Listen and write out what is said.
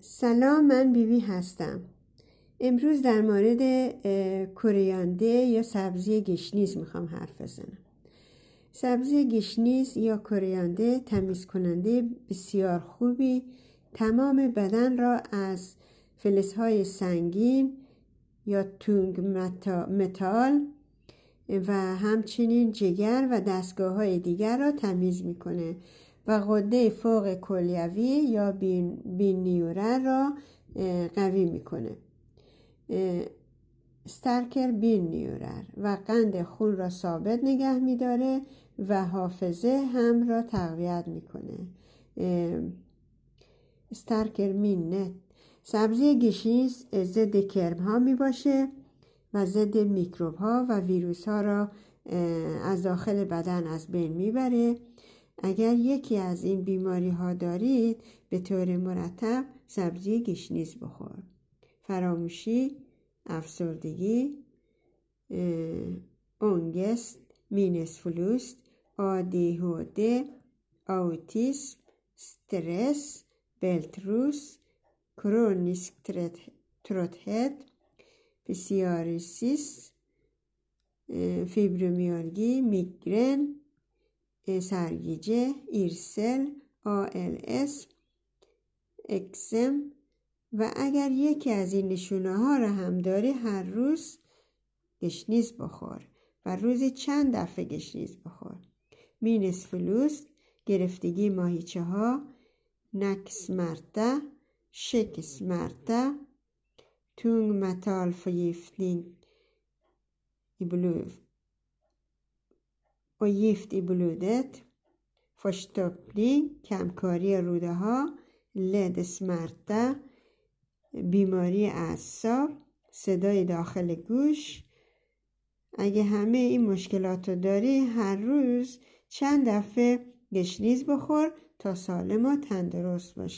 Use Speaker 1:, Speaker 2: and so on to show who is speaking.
Speaker 1: سلام من بیبی هستم. امروز در مورد koriander یا سبزی گشنیز می‌خوام حرف بزنم. سبزی گشنیز یا koriander تمیز کننده بسیار خوبی. تمام بدن را از فلزهای سنگین یا tungmetall و همچنین جگر و دستگاه های دیگر را تمیز می‌کنه. و غده فوق کلیوی یا binjure را قوی می‌کنه. stärker binjurar و قند خون را ثابت نگه میداره و حافظه هم را تقویت می‌کنه. stärker minnet سبزی گشنیز ضد کرم ها می باشه و ضد میکروب ها و ویروس ها را از داخل بدن از بین می‌بره. اگر یکی از این بیماری ها دارید به طور مرتب سبزی گشنیز بخور. فراموشی افسردگی ångest minnesförlust ADHD autism stress bältros kronisk trötthet psoriasis fibromyalgi میگرن سرگیجه yrsel ALS eksem و اگر یکی از این نشونه ها را هم داری هر روز گشنیز بخور و روزی چند دفعه گشنیز بخور. minnesförlust گرفتگی ماهیچه ها nacksmärta شکس مرته تونگ متال förgiftning و gift i blodet کمکاری روده ها لد بیماری اعصاب صدای داخل گوش. اگه همه این مشکلات رو داری هر روز چند دفعه گشنیز بخور تا سالم و تندرست باشی.